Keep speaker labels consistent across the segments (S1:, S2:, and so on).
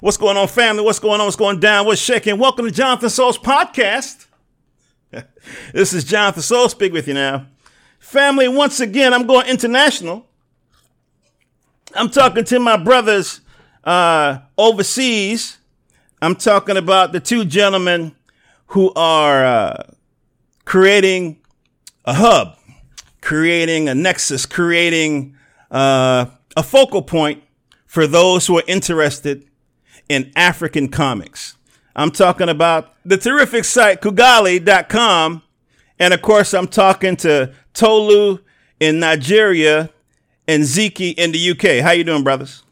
S1: What's going on, family? What's going on? What's going down? What's shaking? Welcome to Jonathan Soul's podcast. this is Jonathan Soul speak with you now. Family, once again, I'm going international. I'm talking to my brothers uh, overseas. I'm talking about the two gentlemen who are uh, creating a hub, creating a nexus, creating uh, a focal point for those who are interested in African comics. I'm talking about the terrific site Kugali.com. And of course, I'm talking to Tolu in Nigeria and Ziki in the UK. How you doing, brothers?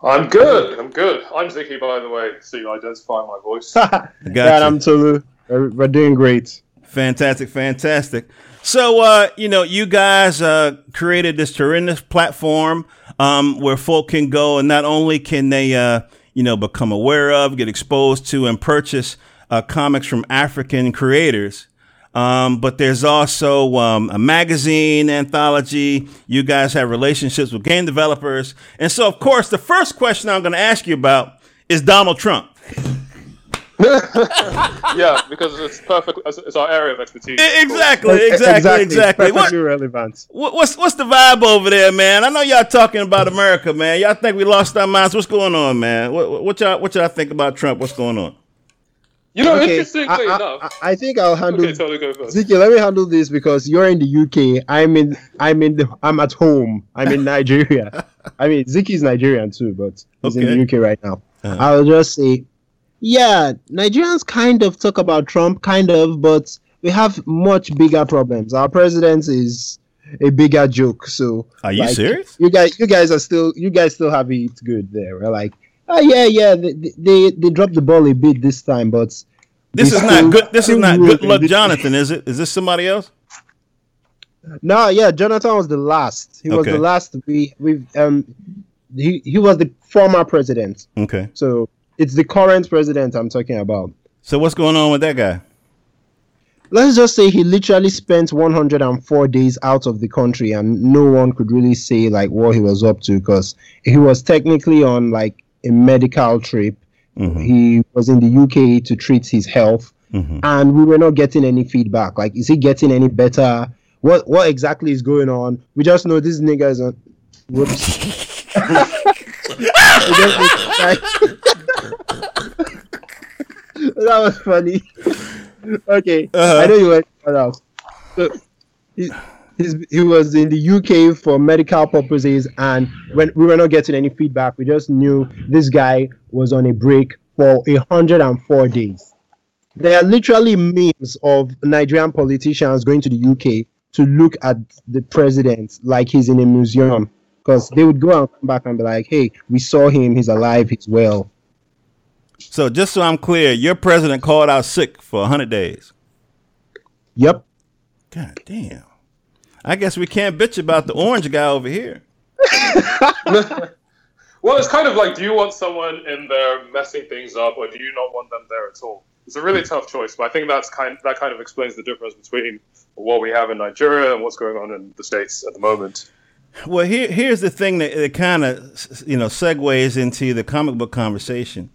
S2: I'm good. I'm good. I'm Ziki, by the way, so you identify my voice.
S3: Got I'm Tolu. We're doing great.
S1: Fantastic, fantastic. So, uh, you know, you guys uh, created this tremendous platform um, where folk can go and not only can they, uh, you know, become aware of, get exposed to, and purchase uh, comics from African creators, um, but there's also um, a magazine anthology. You guys have relationships with game developers. And so, of course, the first question I'm going to ask you about is Donald Trump.
S2: yeah, because it's perfect. It's our area of expertise.
S1: Exactly, exactly, exactly. exactly.
S3: What, relevant.
S1: What's what's the vibe over there, man? I know y'all talking about America, man. Y'all think we lost our minds? What's going on, man? What, what y'all what y'all think about Trump? What's going on?
S2: You know, okay, interestingly I,
S3: enough, I, I, think I'll handle.
S2: Okay, totally go first.
S3: Ziki, let me handle this because you're in the UK. I'm in. I'm in. The, I'm at home. I'm in Nigeria. I mean, Ziki's Nigerian too, but he's okay. in the UK right now. Uh-huh. I'll just say, yeah, Nigerians kind of talk about Trump, kind of, but we have much bigger problems. Our president is a bigger joke. So,
S1: are you like, serious?
S3: You guys, you guys are still, you guys still have it good there. We're like, oh yeah, yeah, they, they they dropped the ball a bit this time, but
S1: this is not good. This is not good luck, Jonathan. Is it? Is this somebody else?
S3: No, yeah, Jonathan was the last. He okay. was the last. We we um, he he was the former president.
S1: Okay.
S3: So it's the current president I'm talking about.
S1: So what's going on with that guy?
S3: Let's just say he literally spent 104 days out of the country, and no one could really say like what he was up to because he was technically on like a medical trip. Mm-hmm. He was in the UK to treat his health, mm-hmm. and we were not getting any feedback. Like, is he getting any better? What what exactly is going on? We just know this nigga is on. Whoops. that was funny. okay, uh-huh. I know you went else. So he, he was in the UK for medical purposes, and when we were not getting any feedback, we just knew this guy was on a break for 104 days. There are literally memes of Nigerian politicians going to the UK to look at the president like he's in a museum because they would go out and come back and be like, "Hey, we saw him. He's alive. He's well."
S1: So just so I'm clear, your president called out sick for 100 days.
S3: Yep.
S1: God damn. I guess we can't bitch about the orange guy over here.
S2: well, it's kind of like do you want someone in there messing things up or do you not want them there at all? It's a really tough choice, but I think that's kind that kind of explains the difference between what we have in Nigeria and what's going on in the states at the moment.
S1: Well, here here's the thing that, that kind of you know segues into the comic book conversation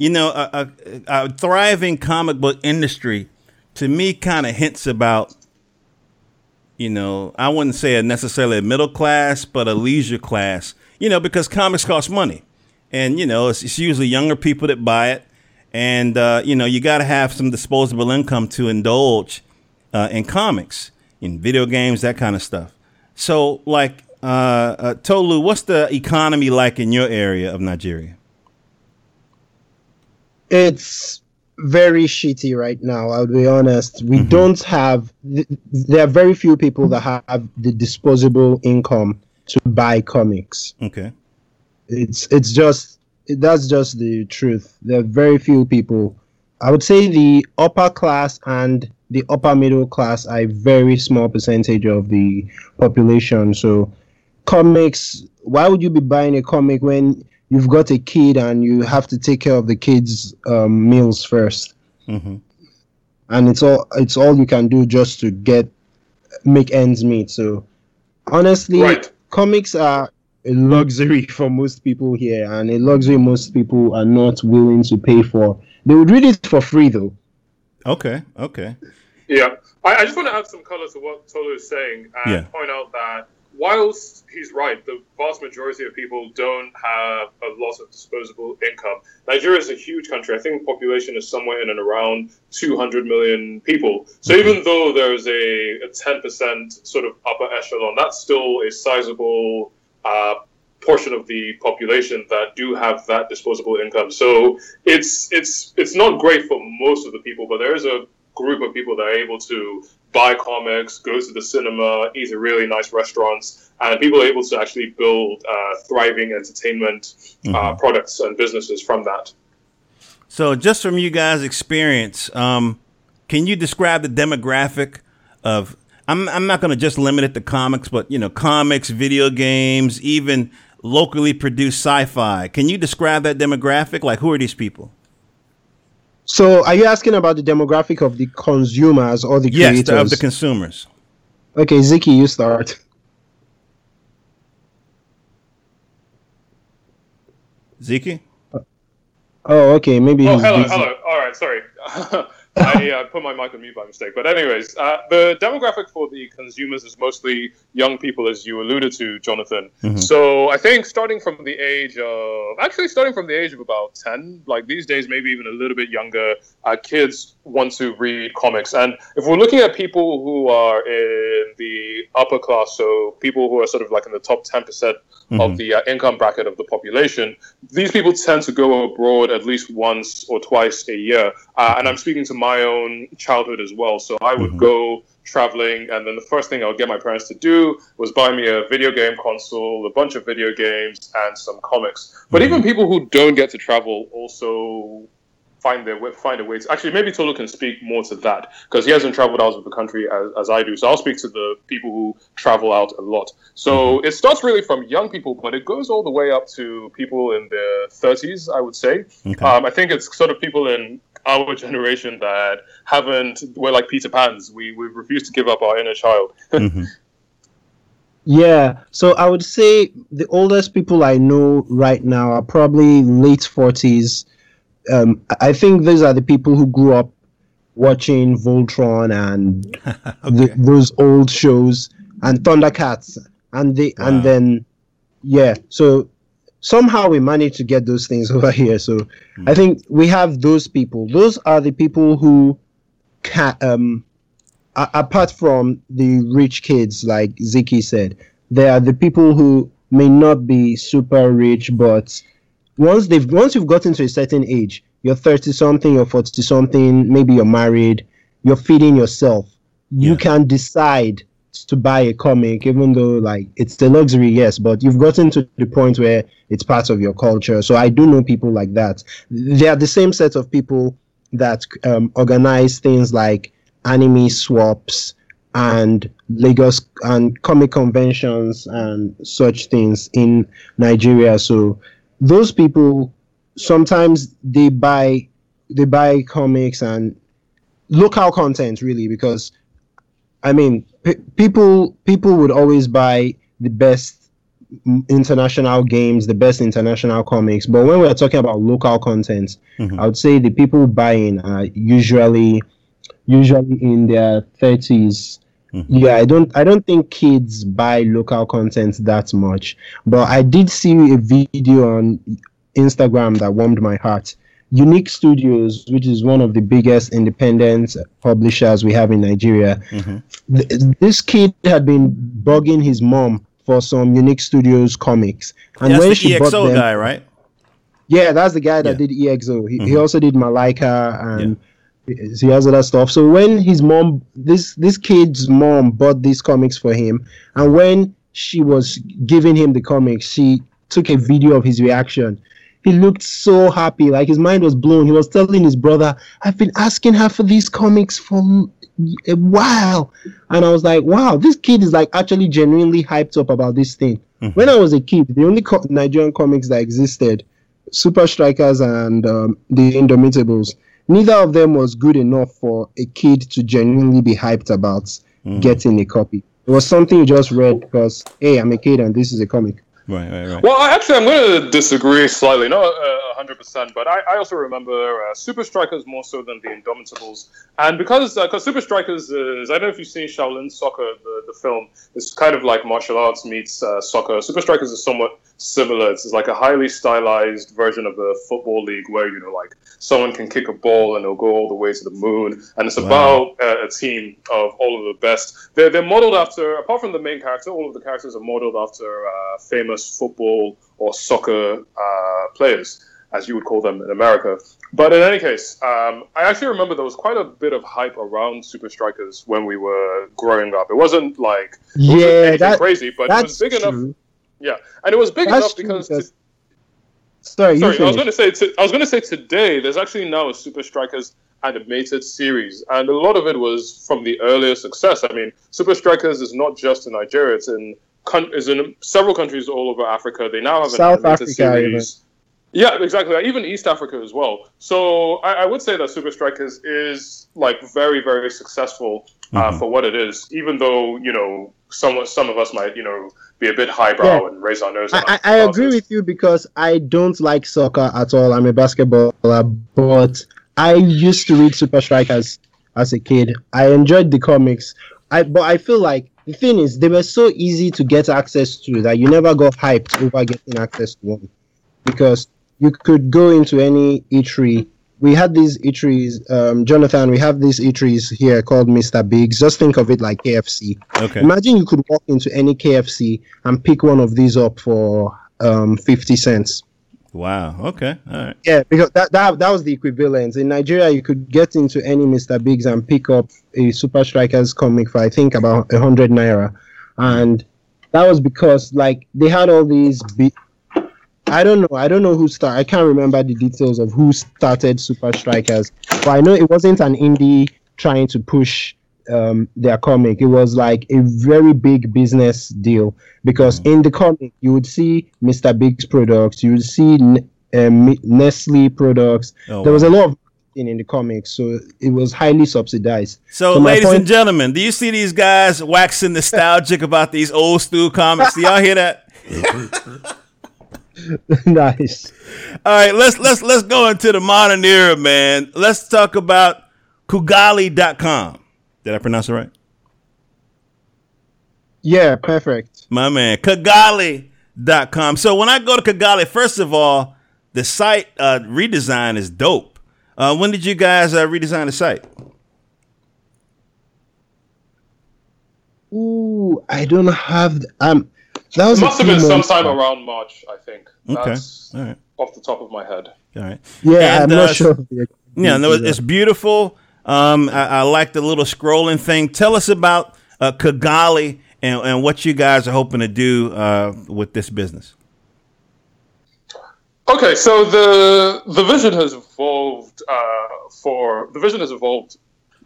S1: you know, a, a, a thriving comic book industry to me kind of hints about, you know, I wouldn't say a necessarily a middle class, but a leisure class, you know, because comics cost money. And, you know, it's, it's usually younger people that buy it. And, uh, you know, you got to have some disposable income to indulge uh, in comics, in video games, that kind of stuff. So, like, uh, uh, Tolu, what's the economy like in your area of Nigeria?
S3: it's very shitty right now. I'll be honest. We mm-hmm. don't have. There are very few people that have the disposable income to buy comics.
S1: Okay.
S3: It's it's just that's just the truth. There are very few people. I would say the upper class and the upper middle class are a very small percentage of the population. So, comics. Why would you be buying a comic when you've got a kid and you have to take care of the kids' um, meals 1st mm-hmm. and it's all it's all you can do just to get make ends meet. So honestly, right. comics are a luxury for most people here, and a luxury most people are not willing to pay for. They would read it for free though.
S1: Okay. Okay.
S2: Yeah, I, I just want to add some color to what Tolu is saying and
S1: Yeah.
S2: point out that whilst he's right, the vast majority of people don't have a lot of disposable income. Nigeria is a huge country. I think population is somewhere in and around 200 million people. So even though there's a, a 10% sort of upper echelon, that's still a sizable uh, portion of the population that do have that disposable income. So it's it's it's not great for most of the people, but there is a group of people that are able to buy comics, go to the cinema, eat at really nice restaurants, and people are able to actually build uh, thriving entertainment uh, products and businesses from that.
S1: So, just from you guys' experience, um, can you describe the demographic of? I'm I'm not going to just limit it to comics, but you know, comics, video games, even locally produced sci-fi. Can you describe that demographic? Like, who are these people?
S3: So, are you asking about the demographic of the consumers or the
S1: Yes,
S3: creators?
S1: the, of the consumers.
S3: okay, Ziki, you start.
S1: Ziki?
S3: Oh, okay, maybe.
S2: Oh,
S3: he's
S2: hello,
S3: busy.
S2: hello. All right, sorry. I uh, put my mic on mute by mistake. But anyways, uh, the demographic for the consumers is mostly young people, as you alluded to, Jonathan. So I think starting from the age of actually starting from the age of about ten, like these days, maybe even a little bit younger, uh, kids want to read comics. And if we're looking at people who are in the upper class, so people who are sort of like in the top ten percent of the uh, income bracket of the population, these people tend to go abroad at least once or twice a year. Uh, and I'm speaking to my own childhood as well. So I would mm-hmm. go traveling, and then the first thing I would get my parents to do was buy me a video game console, a bunch of video games, and some comics. But mm-hmm. even people who don't get to travel also find their way, find a way to actually maybe Tolu can speak more to that because he hasn't traveled out of the country as, as I do. So I'll speak to the people who travel out a lot. So mm-hmm. it starts really from young people, but it goes all the way up to people in their 30s, I would say.
S1: Okay.
S2: Um, I think it's sort of people in our generation that haven't we're like Peter Pans. We we refuse to give up our inner child.
S1: Mhm.
S3: Yeah, so I would say the oldest people I know right now are probably late 40s. Um, I I think these are the people who grew up watching Voltron and the, those old shows and Thundercats, and they
S1: Wow.
S3: and then yeah. So somehow we managed to get those things over here. So I think we have those people. Those are the people who can um a- apart from the rich kids, like Ziki said, they are the people who may not be super rich, but once they've once you've gotten to a certain age, you're thirty something, you're forty something, maybe you're married, you're feeding yourself. You
S1: Yeah.
S3: can decide to buy a comic, even though like it's a luxury, yes, but you've gotten to the point where it's part of your culture. So I do know people like that. They are the same set of people that um, organize things like anime swaps and Lagos and comic conventions and such things in Nigeria. So those people sometimes they buy they buy comics and local content really because I mean p- people people would always buy the best international games, the best international comics. But when we're talking about local content,
S1: Mhm.
S3: I would say the people buying are usually usually in their 30s.
S1: Mhm.
S3: Yeah, I don't I don't think kids buy local content that much. But I did see a video on Instagram that warmed my heart. YouNeek Studios, which is one of the biggest independent publishers we have in Nigeria,
S1: Mhm.
S3: th- this kid had been bugging his mom for some YouNeek Studios comics, and
S1: That's
S3: when
S1: the
S3: she bought
S1: EXO
S3: them,
S1: guy, right?
S3: yeah, that's the guy that
S1: Yeah.
S3: did EXO. He, he
S1: Mhm.
S3: also did Malika and he has other stuff. So when his mom, this this kid's mom bought these comics for him, and when she was giving him the comics, she took a video of his reaction. He looked so happy, like his mind was blown. He was telling his brother, "I've been asking her for these comics for a while," and I was like, "Wow, this kid is like actually genuinely hyped up about this thing."
S1: Mhm.
S3: When I was a kid, the only co- Nigerian comics that existed Super Strikers and um, the Indomitables. Neither of them was good enough for a kid to genuinely be hyped about
S1: Mhm.
S3: getting a copy. It was something you just read because, hey, I'm a kid and this is a comic.
S1: Right, right.
S2: Well, actually, I'm going to disagree slightly, not uh, 100%, but I, I also remember uh, Super Strikers more so than the Indomitables. And because uh, cause Super Strikers is, I don't know if you've seen Shaolin Soccer, the, the film, it's kind of like martial arts meets uh, soccer. Super Strikers is somewhat similar. It's like a highly stylized version of the football league where, you know, like someone can kick a ball and it'll go all the way to the moon. And it's
S1: Wow.
S2: about uh, a team of all of the best. They're, they're modeled after, apart from the main character, all of the characters are modeled after uh, famous football or soccer uh, players, as you would call them in America. But in any case, um, I actually remember there was quite a bit of hype around Super Strikers when we were growing up. It wasn't like it wasn't anything
S3: that,
S2: crazy, but it was big enough. Yeah, and it was big
S3: That's
S2: enough
S3: true
S2: because.
S3: because- Sorry,
S2: Sorry, I was going to say. To, I was going to say today. There's actually now a Super Strikers animated series, and a lot of it was from the earlier success. I mean, Super Strikers is not just in Nigeria; it's in is in several countries all over Africa. They now have an
S3: South
S2: animated
S3: Africa,
S2: series. Yeah, exactly. Even East Africa as well. So I, I would say that Super Strikers is like very, very successful uh,
S1: Mhm.
S2: for what it is. Even though you know some some of us might you know be a bit highbrow
S3: Yeah.
S2: and raise our nose.
S3: I,
S2: at
S3: I, I agree with you because I don't like soccer at all. I'm a basketballer, but I used to read Super Strikers as a kid. I enjoyed the comics. I but I feel like the thing is they were so easy to get access to that you never got hyped over getting access to one because you could go into any eatery. We had these eateries, um, Jonathan. We have these eateries here called Mr. Biggs. Just think of it like KFC.
S1: Okay.
S3: Imagine you could walk into any KFC and pick one of these up for um, 50 cents.
S1: Wow. Okay. All right.
S3: Yeah, because that, that that was the equivalent. In Nigeria, you could get into any Mr. Biggs and pick up a Super Strikers comic for I think about a hundred naira, and that was because like they had all these. Bi- I don't know. I don't know who started. I can't remember the details of who started Super Strikers, but I know it wasn't an indie trying to push um, their comic. It was like a very big business deal because in the comic you would see Mr. Biggs products, you would see N- um, Nestle products.
S1: Oh,
S3: there was a lot of marketing in the comic, so it was highly subsidized.
S1: So,
S3: So
S1: ladies
S3: point-
S1: and gentlemen, do you see these guys waxing nostalgic about these old school comics? Do y'all hear that?
S3: nice.
S1: All right, let's let's let's go into the modern era, man. Let's talk about Kugali.com. Did I pronounce it right?
S3: Yeah, perfect.
S1: My man, Kugali.com. So when I go to Kugali, first of all, the site uh, redesign is dope. Uh, when did you guys uh, redesign the site?
S3: Ooh, I don't have. Um, that was
S2: It must have been sometime
S3: back.
S2: around March, I think.
S1: Okay.
S2: That's
S1: All right.
S2: off the top of my head.
S1: All right.
S3: Yeah,
S1: And,
S3: I'm
S1: uh,
S3: not sure. of
S1: Yeah, no, it- it's beautiful. Um, I, I like the little scrolling thing. Tell us about uh, Kugali and, and what you guys are hoping to do uh, with this business.
S2: Okay, so the the vision has evolved uh, for the vision has evolved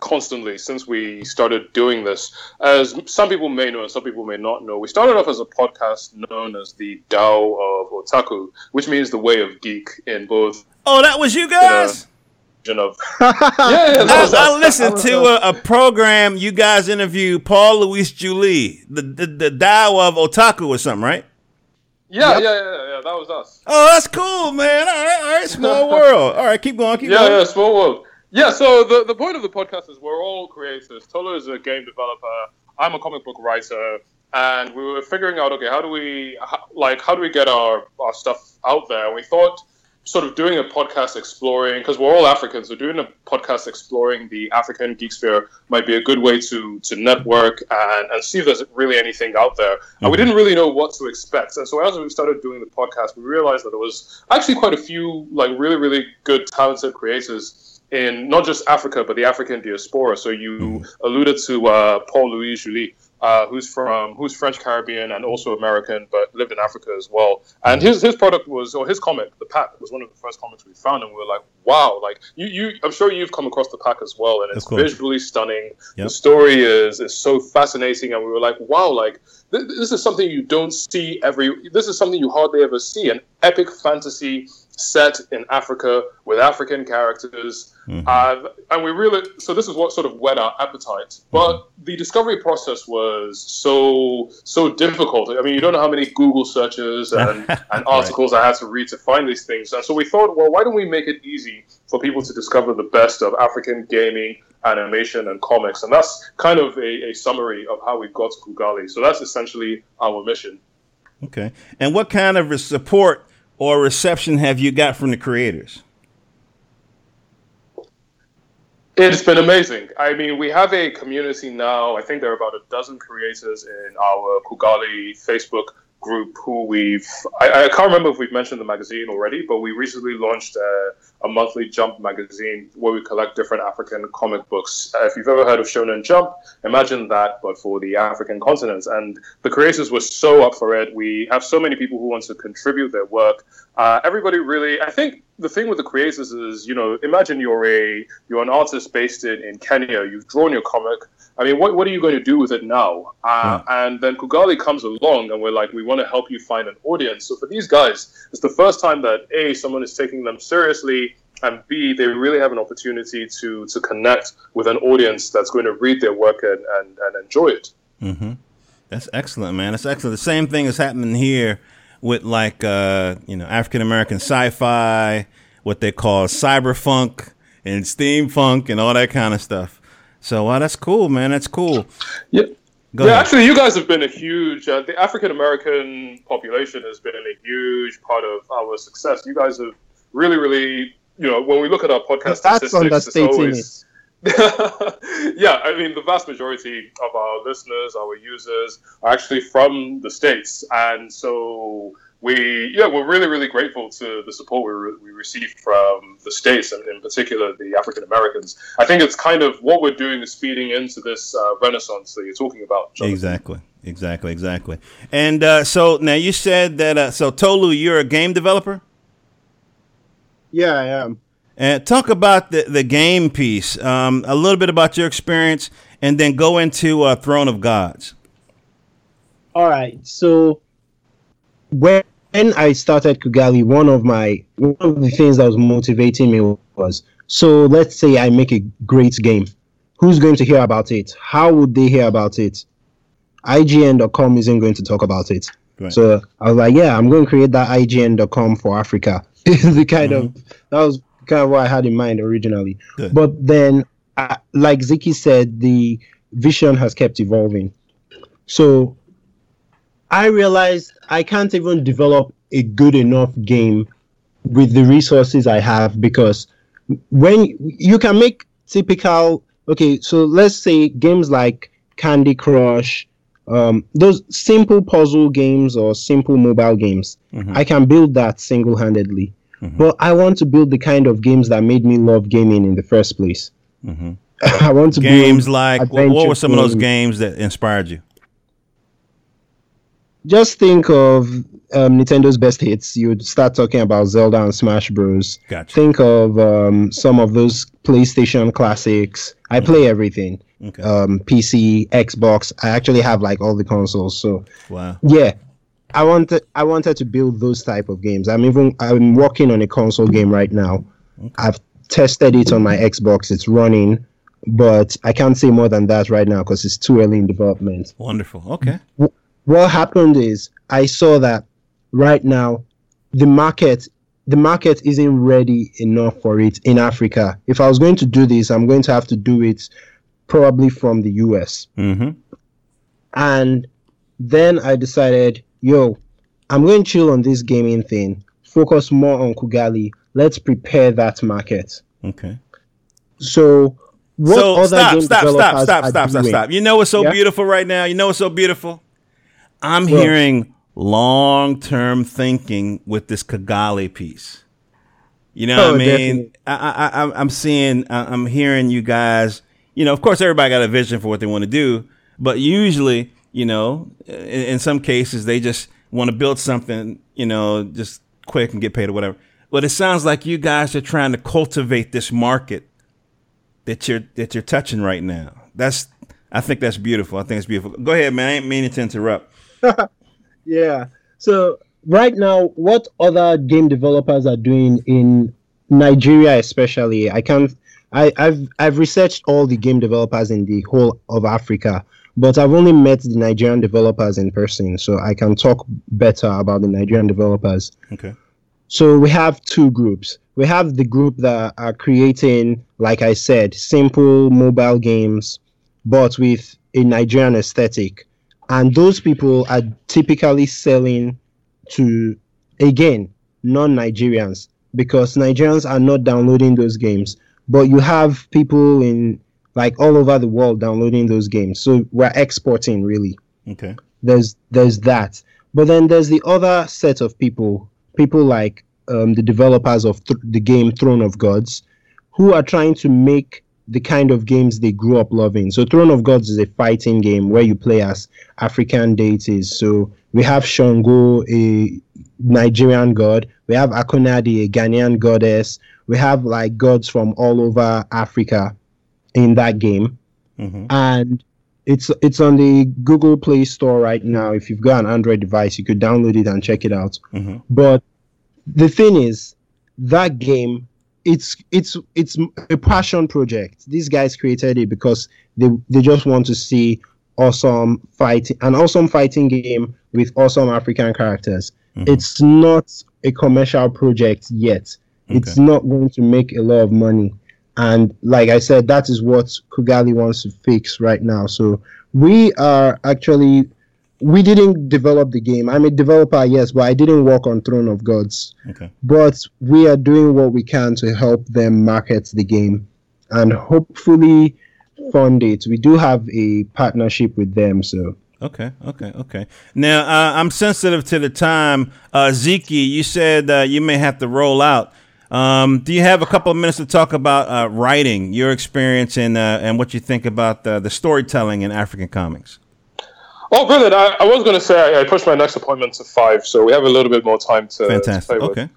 S2: constantly since we started doing this. As some people may know and some people may not know, we started off as a podcast known as the Tao of Otaku, which means the way of geek in both
S1: Oh, that was you uh, guys?
S2: version of yeah, yeah,
S1: I, I listened to a, a program you guys interviewed Paul Louis Julie, the, the, the Tao of Otaku or something, right?
S2: yeah, yeah, yeah, yeah, that was us.
S1: Oh, that's cool, man. All right, all right. Small world. All right, keep going, keep going.
S2: Yeah,
S1: going.
S2: yeah, small world. Yeah, so the, the point of the podcast is we're all creators. Tolu is a game developer. I'm a comic book writer, and we were figuring out, okay, how do we how, like how do we get our, our stuff out there? And we thought sort of doing a podcast exploring because we're all Africans, so doing a podcast exploring the African geek sphere might be a good way to to network and, and see if there's really anything out there. And we mm-hmm. didn't really know what to expect. And so as we started doing the podcast, we realized that there was actually quite a few like really, really good talented creators in not just Africa but the African diaspora. So you alluded to uh, Paul Louis Julie. Uh, who's from who's French Caribbean and also American, but lived in Africa as well. And his his product was or his comic, the pack, was one of the first comics we found, and we were like, wow, like you you I'm sure you've come across the pack as well, and it's visually stunning.
S1: Yep.
S2: The story is is so fascinating, and we were like, wow, like th- this is something you don't see every. This is something you hardly ever see, an epic fantasy set in Africa with African characters. Mm-hmm. Uh, and we really, so this is what sort of whet our appetite. But mm-hmm. the discovery process was so, so difficult. I mean, you don't know how many Google searches and, and articles right. I had to read to find these things. And so we thought, well, why don't we make it easy for people to discover the best of African gaming, animation, and comics? And that's kind of a, a summary of how we got to Kugali. So that's essentially our mission.
S1: Okay. And what kind of support or reception have you got from the creators?
S2: It's been amazing. I mean, we have a community now. I think there are about a dozen creators in our Kugali Facebook group who we've I, I, can't remember if we've mentioned the magazine already but we recently launched a, a monthly jump magazine where we collect different african comic books uh, if you've ever heard of shonen jump imagine that but for the african continents. and the creators were so up for it we have so many people who want to contribute their work uh, everybody really i think the thing with the creators is you know imagine you're a you're an artist based in, in kenya you've drawn your comic I mean, what, what are you going to do with it now? Uh, yeah. And then Kugali comes along, and we're like, we want to help you find an audience. So for these guys, it's the first time that A, someone is taking them seriously, and B, they really have an opportunity to to connect with an audience that's going to read their work and, and, and enjoy it.
S1: Mm-hmm. That's excellent, man. That's excellent. The same thing is happening here with like uh, you know African American sci-fi, what they call cyberpunk and steampunk and all that kind of stuff. So uh, that's cool, man. That's cool.
S2: Yeah. Go yeah, ahead. actually, you guys have been a huge. Uh, the African American population has been a huge part of our success. You guys have really, really, you know, when we look at our podcast
S3: That's statistics, it's always.
S2: yeah, I mean, the vast majority of our listeners, our users, are actually from the states, and so we yeah we're really really grateful to the support we, re- we received from the states and in particular the African Americans. I think it's kind of what we're doing is feeding into this uh, renaissance that you're talking about.
S1: Jonathan. Exactly, exactly, exactly. And uh, so now you said that uh, so Tolu, you're a game developer.
S3: Yeah, I am.
S1: And talk about the the game piece, um, a little bit about your experience, and then go into uh, Throne of Gods.
S3: All right, so when I started Kugali, one of my one of the things that was motivating me was so let's say I make a great game. Who's going to hear about it? How would they hear about it? IGN.com isn't going to talk about it. Right. So I was like, yeah, I'm going to create that IGN.com for Africa. the kind mm-hmm. of that was kind of what I had in mind originally. Good. But then, uh, like Ziki said, the vision has kept evolving. So I realized I can't even develop a good enough game with the resources I have because when you can make typical okay, so let's say games like Candy Crush, um, those simple puzzle games or simple mobile games, mm-hmm. I can build that single handedly. Mm-hmm. But I want to build the kind of games that made me love gaming in the first place. Mm-hmm. I want to build
S1: games like what were some games. of those games that inspired you?
S3: just think of um, Nintendo's best hits. You'd start talking about Zelda and Smash Bros.
S1: Gotcha.
S3: Think of um, some of those PlayStation classics. I play mm-hmm. everything. Okay. Um, PC, Xbox. I actually have like all the consoles. So
S1: wow.
S3: Yeah, I wanted I wanted to build those type of games. I'm even I'm working on a console game right now. Okay. I've tested it on my Xbox. It's running, but I can't say more than that right now because it's too early in development.
S1: Wonderful. Okay
S3: what happened is I saw that right now the market the market isn't ready enough for it in Africa. If I was going to do this, I'm going to have to do it probably from the US.
S1: Mm-hmm.
S3: And then I decided, yo, I'm going to chill on this gaming thing, focus more on Kugali. Let's prepare that market.
S1: Okay.
S3: So what so other stop, game stop, stop,
S1: stop, stop, stop, stop. You know what's so yeah? beautiful right now? You know what's so beautiful? I'm well, hearing long term thinking with this Kugali piece. You know oh, what I mean? I, I, I'm seeing, I'm hearing you guys. You know, of course, everybody got a vision for what they want to do, but usually, you know, in, in some cases, they just want to build something, you know, just quick and get paid or whatever. But it sounds like you guys are trying to cultivate this market that you're that you're touching right now. That's I think that's beautiful. I think it's beautiful. Go ahead, man. I ain't meaning to interrupt.
S3: yeah. So right now, what other game developers are doing in Nigeria, especially, I can't. I, I've I've researched all the game developers in the whole of Africa, but I've only met the Nigerian developers in person, so I can talk better about the Nigerian developers.
S1: Okay.
S3: So we have two groups. We have the group that are creating, like I said, simple mobile games, but with a Nigerian aesthetic. And those people are typically selling to, again, non Nigerians because Nigerians are not downloading those games. But you have people in like all over the world downloading those games. So we're exporting really.
S1: Okay.
S3: There's there's that. But then there's the other set of people, people like um, the developers of th- the game Throne of Gods, who are trying to make the kind of games they grew up loving. So Throne of Gods is a fighting game where you play as African deities. So we have Shango, a Nigerian god. We have Akonadi, a Ghanaian goddess. We have like gods from all over Africa in that game.
S1: Mm-hmm.
S3: And it's it's on the Google Play Store right now. If you've got an Android device, you could download it and check it out.
S1: Mm-hmm.
S3: But the thing is, that game, it's it's it's a passion project. These guys created it because they they just want to see awesome fighting, an awesome fighting game with awesome African characters.
S1: Mm-hmm.
S3: It's not a commercial project yet. It's not going to make a lot of money. And like I said, that is what Kugali wants to fix right now. So we are actually we didn't develop the game. I'm a developer, yes, but I didn't work on Throne of Gods.
S1: Okay.
S3: But we are doing what we can to help them market the game and hopefully fund it. We do have a partnership with them, so
S1: Okay, okay, okay. Now uh, I'm sensitive to the time. Uh, Ziki, you said uh, you may have to roll out. Um, do you have a couple of minutes to talk about uh, writing, your experience, and uh, and what you think about uh, the storytelling in African comics?
S2: Oh, brilliant! I, I was going to say I, I pushed my next appointment to five, so we have a little bit more time to, to
S1: Fantastic.
S2: play with.
S1: Okay.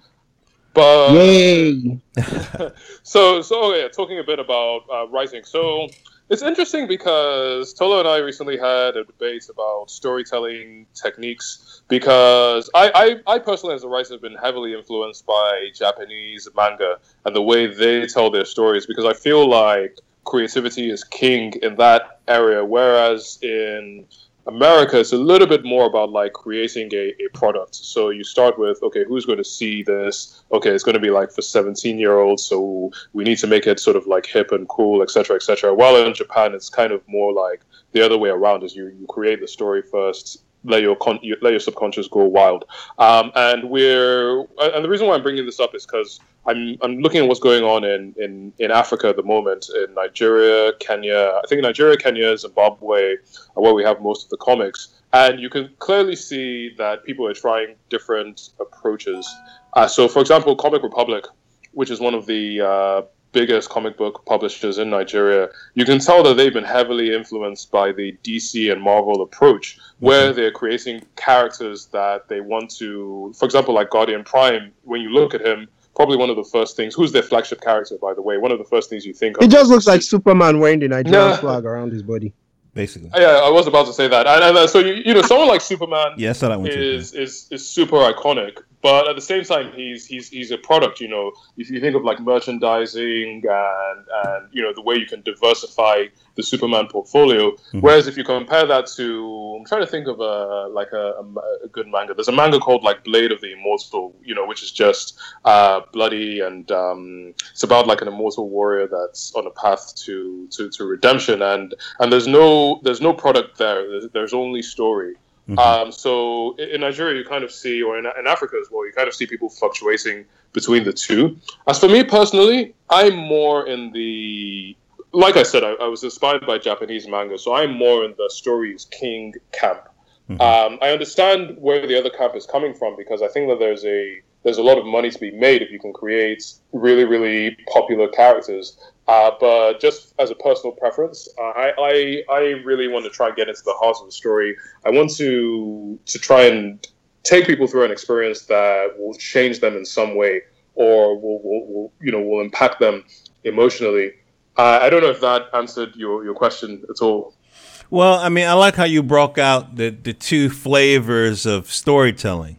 S2: But
S3: yay!
S2: so so yeah, talking a bit about uh, writing. So it's interesting because Tolu and I recently had a debate about storytelling techniques because I, I, I personally as a writer have been heavily influenced by Japanese manga and the way they tell their stories because I feel like creativity is king in that area. Whereas in America, it's a little bit more about like creating a, a product. So you start with, okay, who's going to see this? Okay, it's going to be like for 17 year olds. So we need to make it sort of like hip and cool, etc., etc. While in Japan, it's kind of more like the other way around is you, you create the story first, let your, con- let your subconscious go wild. Um, and we're, and the reason why I'm bringing this up is because I'm, I'm looking at what's going on in, in, in Africa at the moment, in Nigeria, Kenya. I think Nigeria, Kenya, Zimbabwe are where we have most of the comics. And you can clearly see that people are trying different approaches. Uh, so, for example, Comic Republic, which is one of the uh, biggest comic book publishers in Nigeria, you can tell that they've been heavily influenced by the DC and Marvel approach, where they're creating characters that they want to, for example, like Guardian Prime, when you look at him, probably one of the first things. Who's their flagship character, by the way? One of the first things you think of.
S3: It just looks like Superman wearing the Nigerian
S2: Yeah.
S3: flag around his body.
S1: Basically.
S2: Yeah, I was about to say that. And, and uh, so you, you know, someone like Superman
S1: Yeah, I saw that one too.
S2: is, is is super iconic, but at the same time, he's he's he's a product. You know, if you think of like merchandising and and you know the way you can diversify the Superman portfolio. Whereas if you compare that to, I'm trying to think of a like a, a, a good manga. There's a manga called like Blade of the Immortal. You know, which is just uh, bloody and um, it's about like an immortal warrior that's on a path to to, to redemption and and there's no there's no product there. There's, there's only story. Um, so in Nigeria, you kind of see, or in, in Africa as well, you kind of see people fluctuating between the two. As for me personally, I'm more in the, like I said, I, I was inspired by Japanese manga, so I'm more in the stories king camp. Um, I understand where the other camp is coming from because I think that there's a there's a lot of money to be made if you can create really really popular characters. Uh, but just as a personal preference, I, I I really want to try and get into the heart of the story. I want to to try and take people through an experience that will change them in some way, or will, will, will you know will impact them emotionally. Uh, I don't know if that answered your, your question at all.
S1: Well, I mean, I like how you broke out the, the two flavors of storytelling.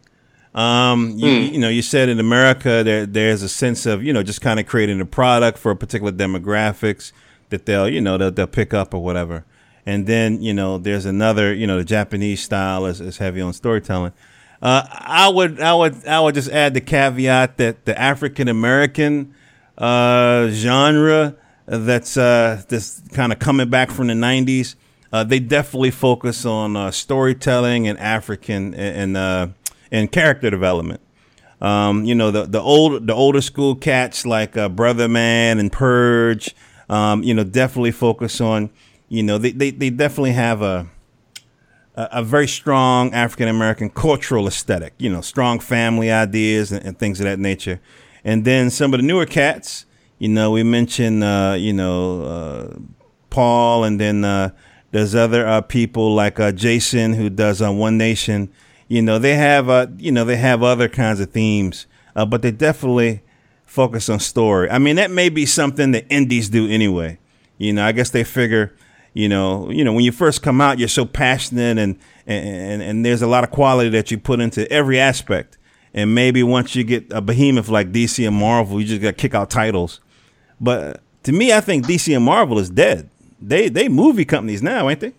S1: Um, you, mm. you know, you said in America there there's a sense of you know just kind of creating a product for a particular demographics that they'll you know they'll, they'll pick up or whatever. And then you know there's another you know the Japanese style is, is heavy on storytelling. Uh, I would I would I would just add the caveat that the African American uh, genre that's uh, this kind of coming back from the '90s. Uh, they definitely focus on uh, storytelling and African and, and and character development. Um, you know, the the old the older school cats like uh, Brother Man and Purge, um, you know, definitely focus on, you know, they, they, they definitely have a a, very strong African American cultural aesthetic, you know, strong family ideas and, and, things of that nature. And then some of the newer cats, you know, we mentioned, uh, you know, uh, Paul, and then uh, there's other uh, people like uh, Jason who does on One Nation you know, they have uh, you know, they have other kinds of themes, uh, but they definitely focus on story. I mean, that may be something that indies do anyway. You know, I guess they figure, you know, you know, when you first come out, you're so passionate and and and there's a lot of quality that you put into every aspect. And maybe once you get a behemoth like DC and Marvel, you just got to kick out titles. But to me, I think DC and Marvel is dead. They they movie companies now, ain't they?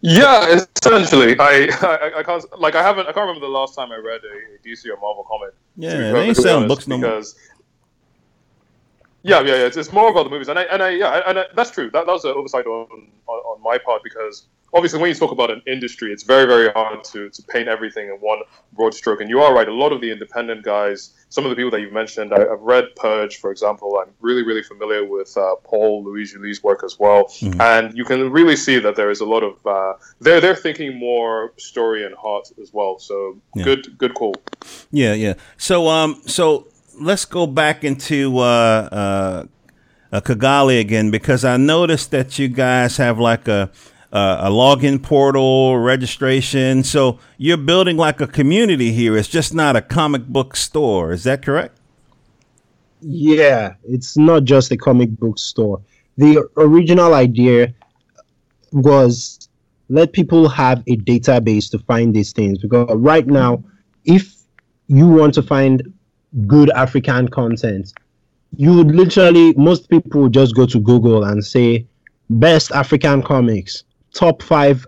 S2: Yeah, essentially. I, I, I can't like I haven't I can't remember the last time I read a, DC or Marvel comic.
S1: Yeah, they selling books no because.
S2: Yeah, yeah, yeah. It's, it's more about the movies, and I and I yeah, and I, that's true. That, that was an oversight on, on on my part because obviously when you talk about an industry, it's very very hard to to paint everything in one broad stroke. And you are right. A lot of the independent guys some of the people that you've mentioned. I, have read Purge, for example. I'm really, really familiar with uh, Paul Louis Julie's work as well, mm-hmm. and you can really see that there is a lot of uh, they're they're thinking more story and heart as well. So yeah. good, good call.
S1: Yeah, yeah. So um, so let's go back into uh, uh, uh Kugali again because I noticed that you guys have like a uh, a login portal, registration. So you're building like a community here. It's just not a comic book store. Is that correct?
S3: Yeah, it's not just a comic book store. The original idea was let people have a database to find these things because right now, if you want to find good African content, you would literally most people just go to Google and say best African comics top five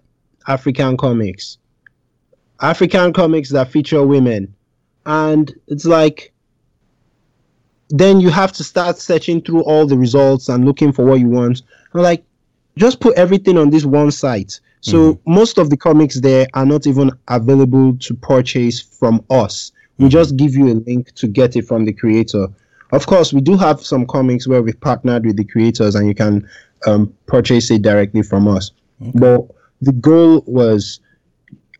S3: African comics. African comics that feature women. And it's like, then you have to start searching through all the results and looking for what you want. I'm like, just put everything on this one site. So mm-hmm. most of the comics there are not even available to purchase from us. We mm-hmm. just give you a link to get it from the creator. Of course, we do have some comics where we've partnered with the creators and you can um, purchase it directly from us. Okay. But the goal was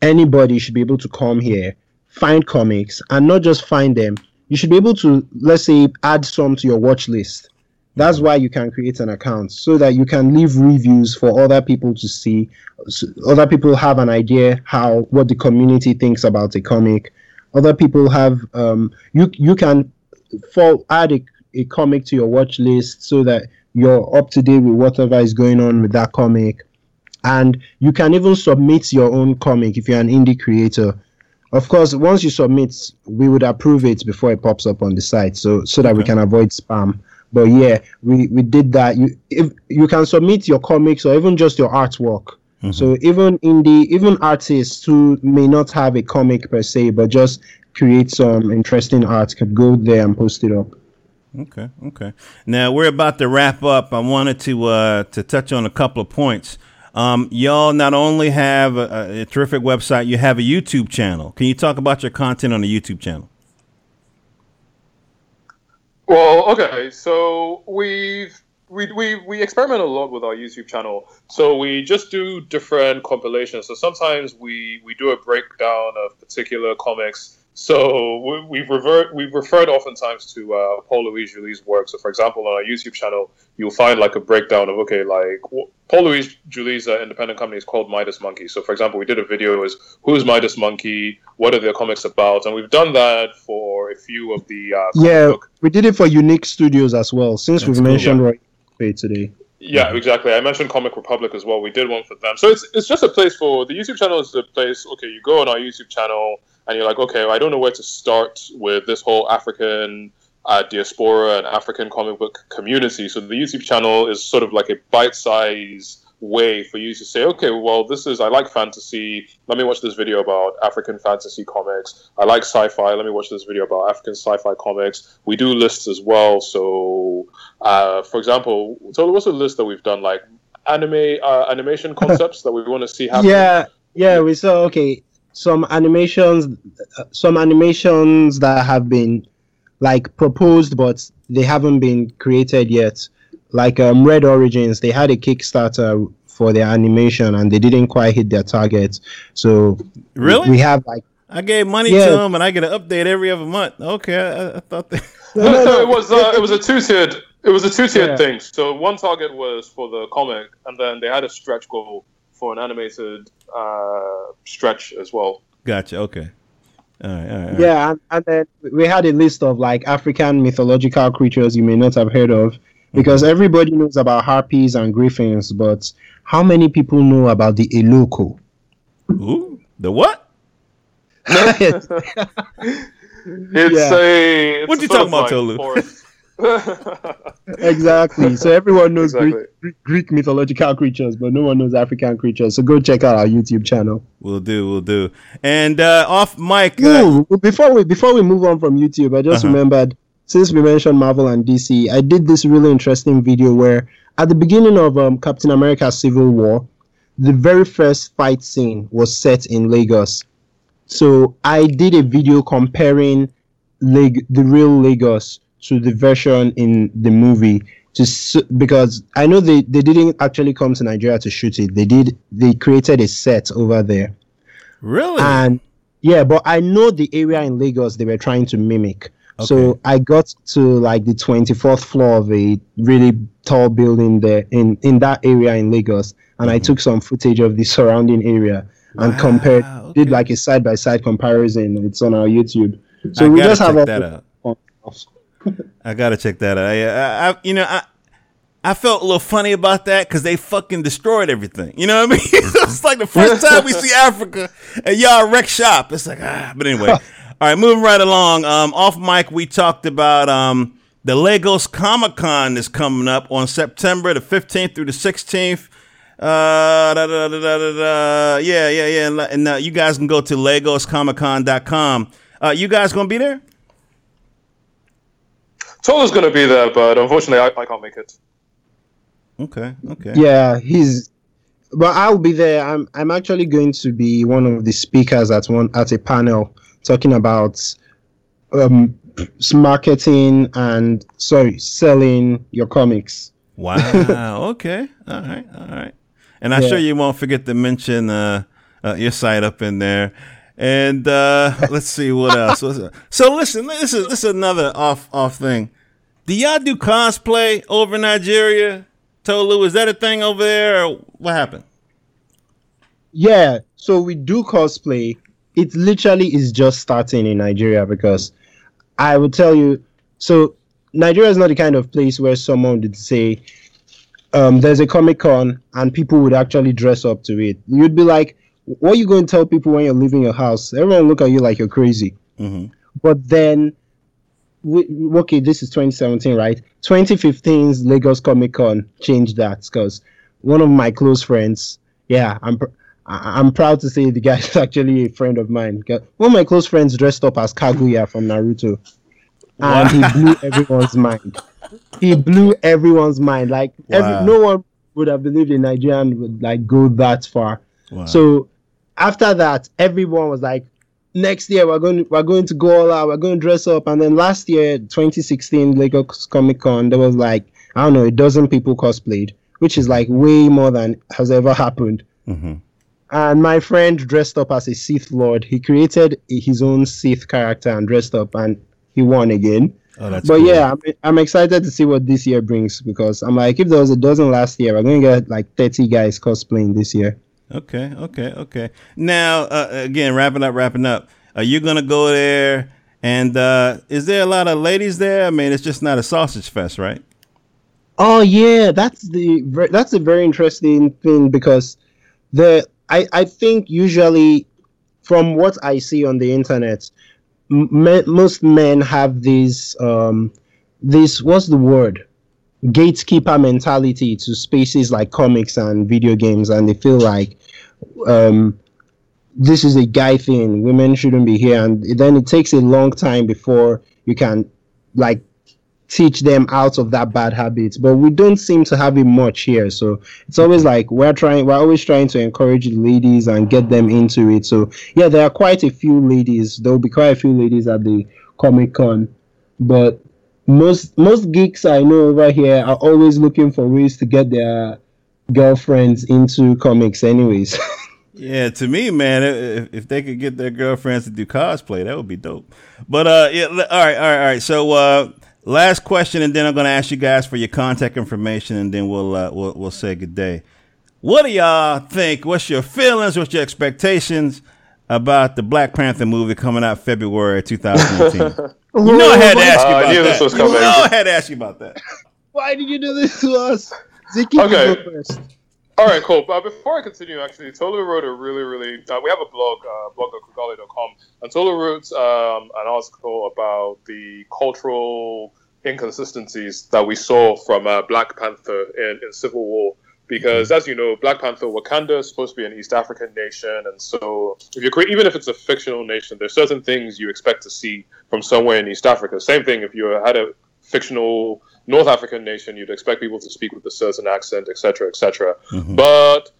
S3: anybody should be able to come here, find comics, and not just find them. You should be able to, let's say, add some to your watch list. That's why you can create an account so that you can leave reviews for other people to see. So other people have an idea how what the community thinks about a comic. Other people have um, you you can for add a, a comic to your watch list so that you're up to date with whatever is going on with that comic and you can even submit your own comic if you're an indie creator. Of course once you submit we would approve it before it pops up on the site so so that okay. we can avoid spam. But yeah we we did that. You if you can submit your comics or even just your artwork. Mm-hmm. so even indie even artists who may not have a comic per se but just create some interesting art could go there and post it up.
S1: Okay okay. Now we're about to wrap up. I wanted to uh to touch on a couple of points um, y'all not only have a, a, terrific website, you have a YouTube channel. Can you talk about your content on the YouTube channel?
S2: Well, okay, so we've we, we, we experiment a lot with our YouTube channel. So we just do different compilations. So sometimes we, we do a breakdown of particular comics so we've revert we've referred oftentimes to uh, Paul Louis Julie's work. So for example, on our YouTube channel, you'll find like a breakdown of okay, like Paul Louis Julie's uh, independent company is called Midas Monkey. So for example, we did a video is who's Midas Monkey, what are their comics about, and we've done that for a few of the uh,
S3: yeah. Book. We did it for YouNeek Studios as well. Since That's we've cool, mentioned yeah. Roy today.
S2: Yeah, exactly. I mentioned Comic Republic as well. We did one for them. So it's it's just a place for the YouTube channel is a place. Okay, you go on our YouTube channel and you're like, okay, well, I don't know where to start with this whole African uh, diaspora and African comic book community. So the YouTube channel is sort of like a bite-sized way for you to say, okay, well, this is I like fantasy. Let me watch this video about African fantasy comics. I like sci-fi. Let me watch this video about African sci-fi comics. We do lists as well. So, uh, for example, so what's a list that we've done like anime uh, animation concepts that we want to see happen?
S3: Yeah, yeah, we saw okay some animations, some animations that have been like proposed but they haven't been created yet like um, Red Origins, they had a Kickstarter for their animation and they didn't quite hit their target. So
S1: really,
S3: we have like
S1: I gave money yeah. to them and I get an update every other month. Okay, I, I thought that.
S2: no, no, no, it was uh, it was a two tiered it was a two tiered yeah. thing. So one target was for the comic, and then they had a stretch goal for an animated uh, stretch as well.
S1: Gotcha. Okay. All right, all right, all right.
S3: Yeah, and, and then we had a list of like African mythological creatures you may not have heard of because mm-hmm. everybody knows about harpies and griffins, but how many people know about the eloko?
S1: Ooh, the what?
S2: it's yeah. a.
S1: what you talking about, Tolu?
S3: exactly. So everyone knows exactly. Greek, Greek, mythological creatures, but no one knows African creatures. So go check out our YouTube channel.
S1: We'll do. We'll do. And uh, off mic.
S3: Uh, before we before we move on from YouTube, I just uh-huh. remembered since we mentioned Marvel and DC, I did this really interesting video where at the beginning of um, Captain America Civil War, the very first fight scene was set in Lagos. So I did a video comparing Lag- the real Lagos to the version in the movie to because I know they, they didn't actually come to Nigeria to shoot it. They did they created a set over there.
S1: Really?
S3: And yeah, but I know the area in Lagos they were trying to mimic. Okay. So I got to like the 24th floor of a really tall building there in, in that area in Lagos. And mm-hmm. I took some footage of the surrounding area and wow, compared, okay. did like a side by side comparison. It's on our YouTube. So
S1: I we just have that out. I gotta check that out. I, I, you know, I, I felt a little funny about that because they fucking destroyed everything. You know what I mean? it's like the first time we see Africa and y'all wreck shop. It's like ah, but anyway. All right, moving right along. Um, off mic, we talked about um, the Lagos Comic Con is coming up on September the 15th through the 16th. Uh, da, da, da, yeah, yeah, yeah. And, uh, you guys can go to lagoscomiccon.com. Uh, you guys gonna be there?
S2: Tolu's gonna be there, but unfortunately, I, I can't make it.
S1: Okay, okay.
S3: Yeah, he's. But I'll be there. I'm. I'm actually going to be one of the speakers at one at a panel talking about um, marketing and sorry, selling your comics.
S1: Wow. okay. All right. All right. And I'm yeah. sure you won't forget to mention uh, uh, your site up in there. And uh, let's see what else. so listen, this is this is another off off thing. Do y'all do cosplay over Nigeria? Tolu, is that a thing over there, or what happened?
S3: Yeah, so we do cosplay it literally is just starting in Nigeria because I would tell you so Nigeria is not the kind of place where someone would say um, there's a Comic Con and people would actually dress up to it. You'd be like, what are you going to tell people when you're leaving your house? Everyone look at you like you're crazy. Mm-hmm. But then, we, okay, this is 2017, right? 2015's Lagos Comic Con changed that because one of my close friends, yeah, I'm I- am proud to say the guy is actually a friend of mine. One of my close friends dressed up as Kaguya from Naruto, and he blew everyone's mind. He blew everyone's mind. Like wow. every, no one would have believed a Nigerian would like go that far. Wow. So after that, everyone was like, next year we're going to, we're going to go all out. We're going to dress up. And then last year, 2016 Lagos Comic Con, there was like I don't know a dozen people cosplayed, which is like way more than has ever happened. Mm-hmm and my friend dressed up as a Sith Lord. He created his own Sith character and dressed up, and he won again. Oh, that's but cool. yeah, I'm, I'm excited to see what this year brings because I'm like, if there was a dozen last year, we're going to get like 30 guys cosplaying this year.
S1: Okay, okay, okay. Now, uh, again, wrapping up, wrapping up. Are you to go there? And uh, is there a lot of ladies there? I mean, it's just not a sausage fest, right?
S3: Oh yeah, that's the that's a very interesting thing because the I I think usually from what I see on the internet, most men have this um this what's the word gatekeeper mentality to spaces like comics and video games, and they feel like um this is a guy thing. Women shouldn't be here, and then it takes a long time before you can like teach them out of that bad habit but we don't seem to have it much here. So it's always like we're trying we're always trying to encourage ladies and get them into it. So yeah there are quite a few ladies there'll be quite a few ladies at the comic con. But most most geeks i know over here are always looking for ways to get their girlfriends into comics anyways
S1: Yeah, to me, man, if, if, they could get their girlfriends to do cosplay, that would be dope. But uh, yeah, all right, all right, all right. So uh, last question, and then I'm going to ask you guys for your contact information, and then we'll uh, we'll we'll say good day. What do y'all think? What's your feelings? What's your expectations about the Black Panther movie coming out February 2018? you know I had to ask you about uh, that. You know I had to ask you about that.
S3: Why did you do this to us? Ziki,
S2: okay. All right, cool. But before I continue, actually, Tolu wrote a really, really. Uh, we have a blog, uh, blog.kugali.com, and Tolu wrote um, an article about the cultural inconsistencies that we saw from uh, Black Panther in, in Civil War. Because, as you know, Black Panther Wakanda is supposed to be an East African nation, and so if you even if it's a fictional nation, there's certain things you expect to see from somewhere in East Africa. Same thing if you had a fictional North African nation, you'd expect people to speak with a certain accent, etc., etc. Mm-hmm. But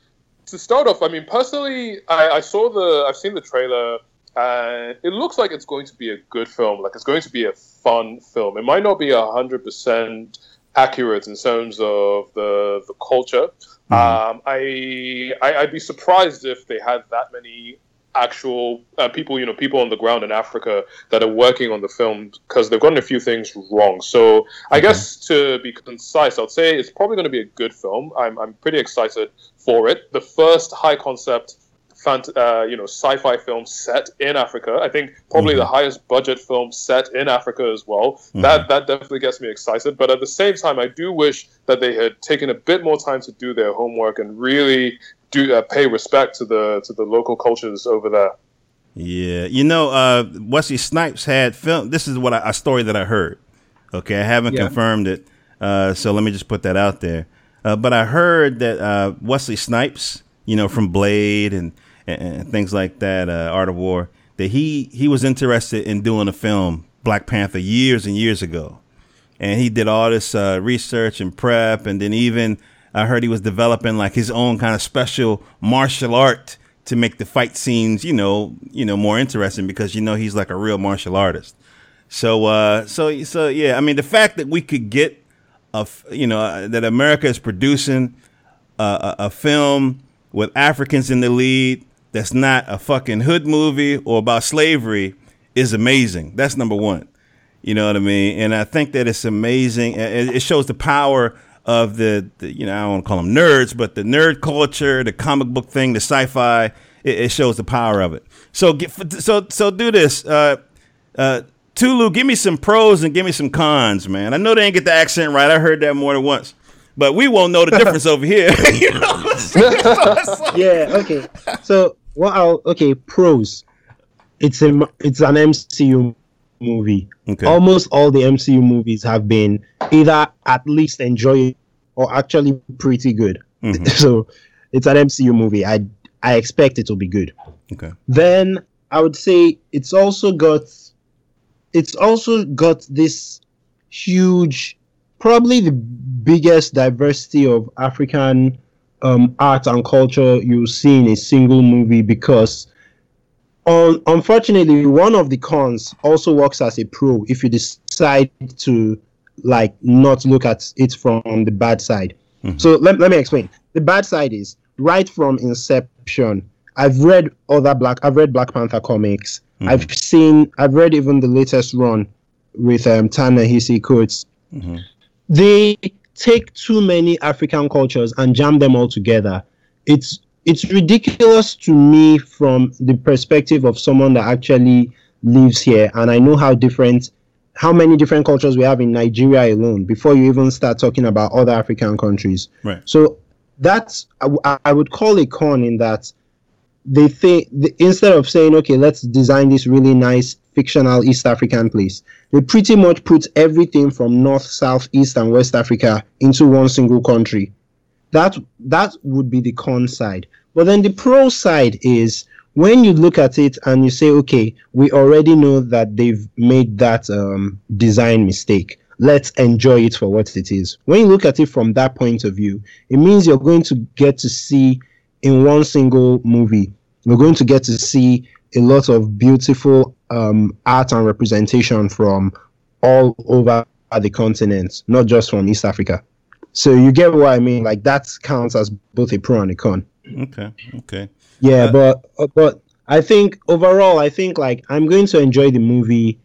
S2: to start off, I mean, personally, I, I, saw the, I've seen the trailer, and it looks like it's going to be a good film. Like it's going to be a fun film. It might not be a hundred percent accurate in terms of the the culture. Mm-hmm. Um, I, I I'd be surprised if they had that many actual uh, people, you know, people on the ground in Africa that are working on the film because they've gotten a few things wrong. So I guess to be concise, I'd say it's probably going to be a good film. I'm, I'm pretty excited for it. The first high concept, fant- uh, you know, sci-fi film set in Africa. I think probably mm-hmm. the highest budget film set in Africa as well. Mm-hmm. That that definitely gets me excited. But at the same time, I do wish that they had taken a bit more time to do their homework and really do uh, pay respect to the to the local cultures over there.
S1: Yeah, you know, uh, Wesley Snipes had film. This is what I, a story that I heard. Okay, I haven't yeah. confirmed it, uh, so let me just put that out there. Uh, but I heard that uh, Wesley Snipes, you know, from Blade and, and, and things like that, uh, Art of War, that he he was interested in doing a film Black Panther years and years ago, and he did all this uh, research and prep, and then even I heard he was developing like his own kind of special martial art to make the fight scenes, you know, you know, more interesting because you know he's like a real martial artist. So, uh, so, so yeah. I mean, the fact that we could get a, you know, uh, that America is producing a, a, a film with Africans in the lead that's not a fucking hood movie or about slavery is amazing. That's number one. You know what I mean? And I think that it's amazing. It shows the power of the, the, you know I don't want to call them nerds, but the nerd culture, the comic book thing, the sci-fi. It, it shows the power of it. So get so so do this. Uh, uh, Tolu, give me some pros and give me some cons, man. I know they ain't get the accent right. I heard that more than once, but we won't know the difference over here. you know
S3: yeah. Okay. So what? I'll, okay. Pros. It's a it's an MCU movie. Okay. Almost all the MCU movies have been either at least enjoyable or actually pretty good. Mm-hmm. so it's an MCU movie. I I expect it will be good.
S1: Okay.
S3: Then I would say it's also got it's also got this huge probably the biggest diversity of African um, art and culture you see in a single movie because un- unfortunately, one of the cons also works as a pro if you decide to like not look at it from the bad side. Mm-hmm. So let, let me explain. The bad side is right from inception. I've read other Black I've read Black Panther comics. Mm-hmm. I've seen I've read even the latest run with um Ta-Nehisi Coates. Mm-hmm. They take too many African cultures and jam them all together. It's it's ridiculous to me from the perspective of someone that actually lives here and I know how different how many different cultures we have in Nigeria alone before you even start talking about other African countries.
S1: Right.
S3: So that's I, I would call it con in that they think instead of saying okay let's design this really nice fictional East African place, they pretty much put everything from North, South, East, and West Africa into one single country. That that would be the con side. But then the pro side is when you look at it and you say, okay, we already know that they've made that um, design mistake. Let's enjoy it for what it is. When you look at it from that point of view, it means you're going to get to see in one single movie, you're going to get to see a lot of beautiful um, art and representation from all over the continent, not just from East Africa. So you get what I mean? Like that counts as both a pro and a con.
S1: Okay. Okay.
S3: Yeah, uh, but uh, but I think overall, I think like I'm going to enjoy the movie.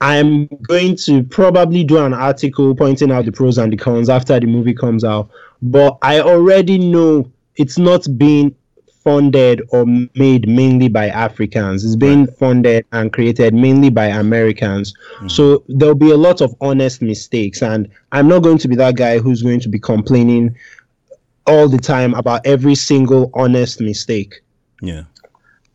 S3: I'm going to probably do an article pointing out the pros and the cons after the movie comes out. But I already know it's not being funded or made mainly by Africans. It's being right. funded and created mainly by Americans. Mm-hmm. So there'll be a lot of honest mistakes. And I'm not going to be that guy who's going to be complaining all the time about every single honest mistake.
S1: Yeah.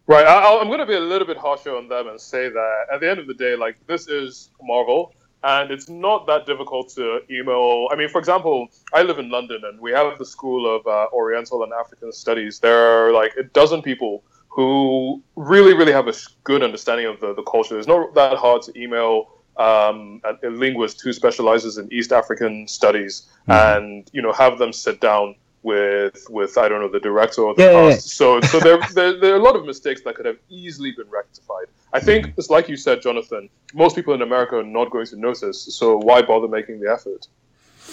S2: Right. I, am going to be a little bit harsher on them and say that at the end of the day, like this is Marvel, and it's not that difficult to email. I mean, for example, I live in London, and we have the School of uh, Oriental and African Studies. There are like a dozen people who really, really have a good understanding of the, the culture. It's not that hard to email um, a, a linguist who specializes in East African studies, mm-hmm. and you know, have them sit down with with I don't know the director or the yeah, cast. So so there, there there are a lot of mistakes that could have easily been rectified. I think mm. it's like you said, Jonathan. Most people in America are not going to notice. So why bother making the effort?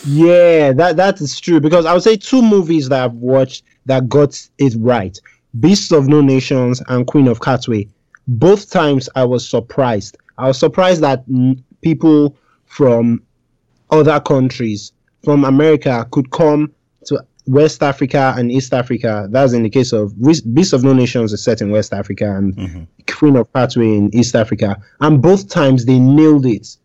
S3: Yeah, that that is true because I would say two movies that I've watched that got it right: Beasts of No Nations and Queen of Katwe. Both times I was surprised. I was surprised that people from other countries, from America, could come to West Africa and East Africa. That's in the case of Beast of No Nations is set in West Africa and mm-hmm. Queen of Katwe in East Africa. And both times they nailed it.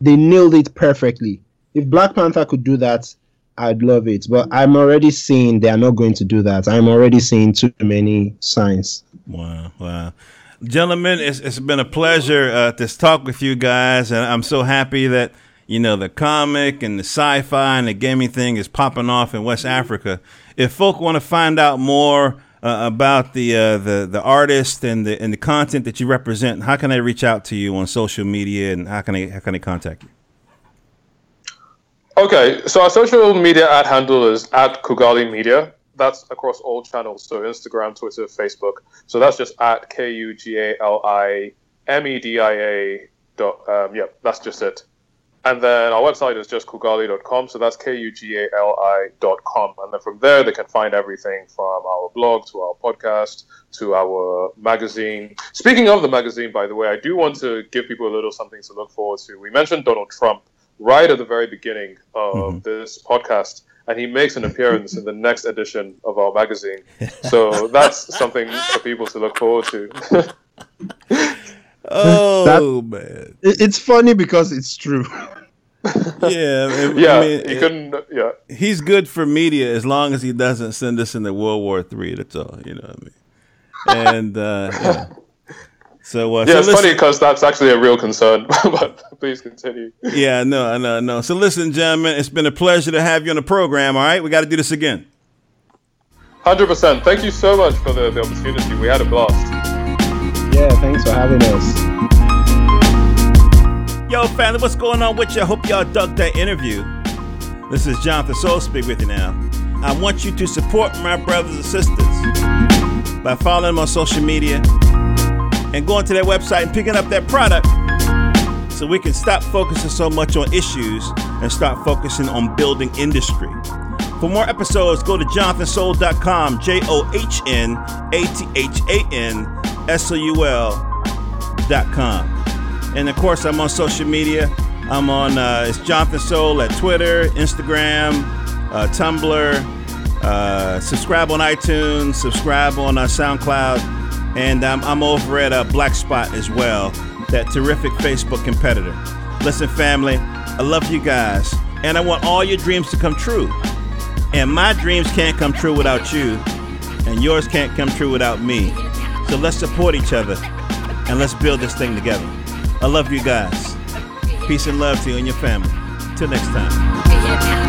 S3: They nailed it perfectly. If Black Panther could do that, I'd love it. But I'm already seeing they are not going to do that. I'm already seeing too many signs.
S1: Wow, wow. Gentlemen, it's, it's been a pleasure uh, to talk with you guys. And I'm so happy that you know, the comic and the sci-fi and the gaming thing is popping off in West Africa. If folk want to find out more uh, about the uh, the the artist and the and the content that you represent, how can they reach out to you on social media and how can they how can they contact you?
S2: Okay, so our social media ad handle is at Kugali Media. That's across all channels, so Instagram, Twitter, Facebook. So that's just at K U G A L I M E D I A. Dot, um, yep, that's just it. And then our website is just kugali.com. So that's K U G A L I.com. And then from there, they can find everything from our blog to our podcast to our magazine. Speaking of the magazine, by the way, I do want to give people a little something to look forward to. We mentioned Donald Trump right at the very beginning of mm-hmm. this podcast. And he makes an appearance in the next edition of our magazine. So that's something for people to look forward to.
S1: Oh that, man,
S3: it's funny because it's true.
S1: yeah,
S2: I mean, yeah, I mean, he couldn't. Yeah,
S1: he's good for media as long as he doesn't send us into World War Three. That's all. You know what I mean? And uh, yeah. So
S2: uh, yeah, so it's listen, funny because that's actually a real concern. but please continue.
S1: Yeah, no, no, no. So listen, gentlemen, it's been a pleasure to have you on the program. All right, we got to do this again.
S2: Hundred percent. Thank you so much for the, the opportunity. We had a blast.
S3: Yeah, thanks for having us.
S1: Yo, family, what's going on with you? I hope y'all dug that interview. This is Jonathan Soul speak with you now. I want you to support my brothers and sisters by following them on social media and going to their website and picking up that product so we can stop focusing so much on issues and start focusing on building industry. For more episodes, go to jonathansoul.com, J O H N A T H A N S-O-U-L.com. And of course, I'm on social media. I'm on, uh, it's Jonathan Soul at Twitter, Instagram, uh, Tumblr. Uh, subscribe on iTunes, subscribe on uh, SoundCloud, and I'm over at uh, Black Spot as well, that terrific Facebook competitor. Listen, family, I love you guys, and I want all your dreams to come true. And my dreams can't come true without you, and yours can't come true without me. So let's support each other and let's build this thing together. I love you guys. Peace and love to you and your family. Till next time.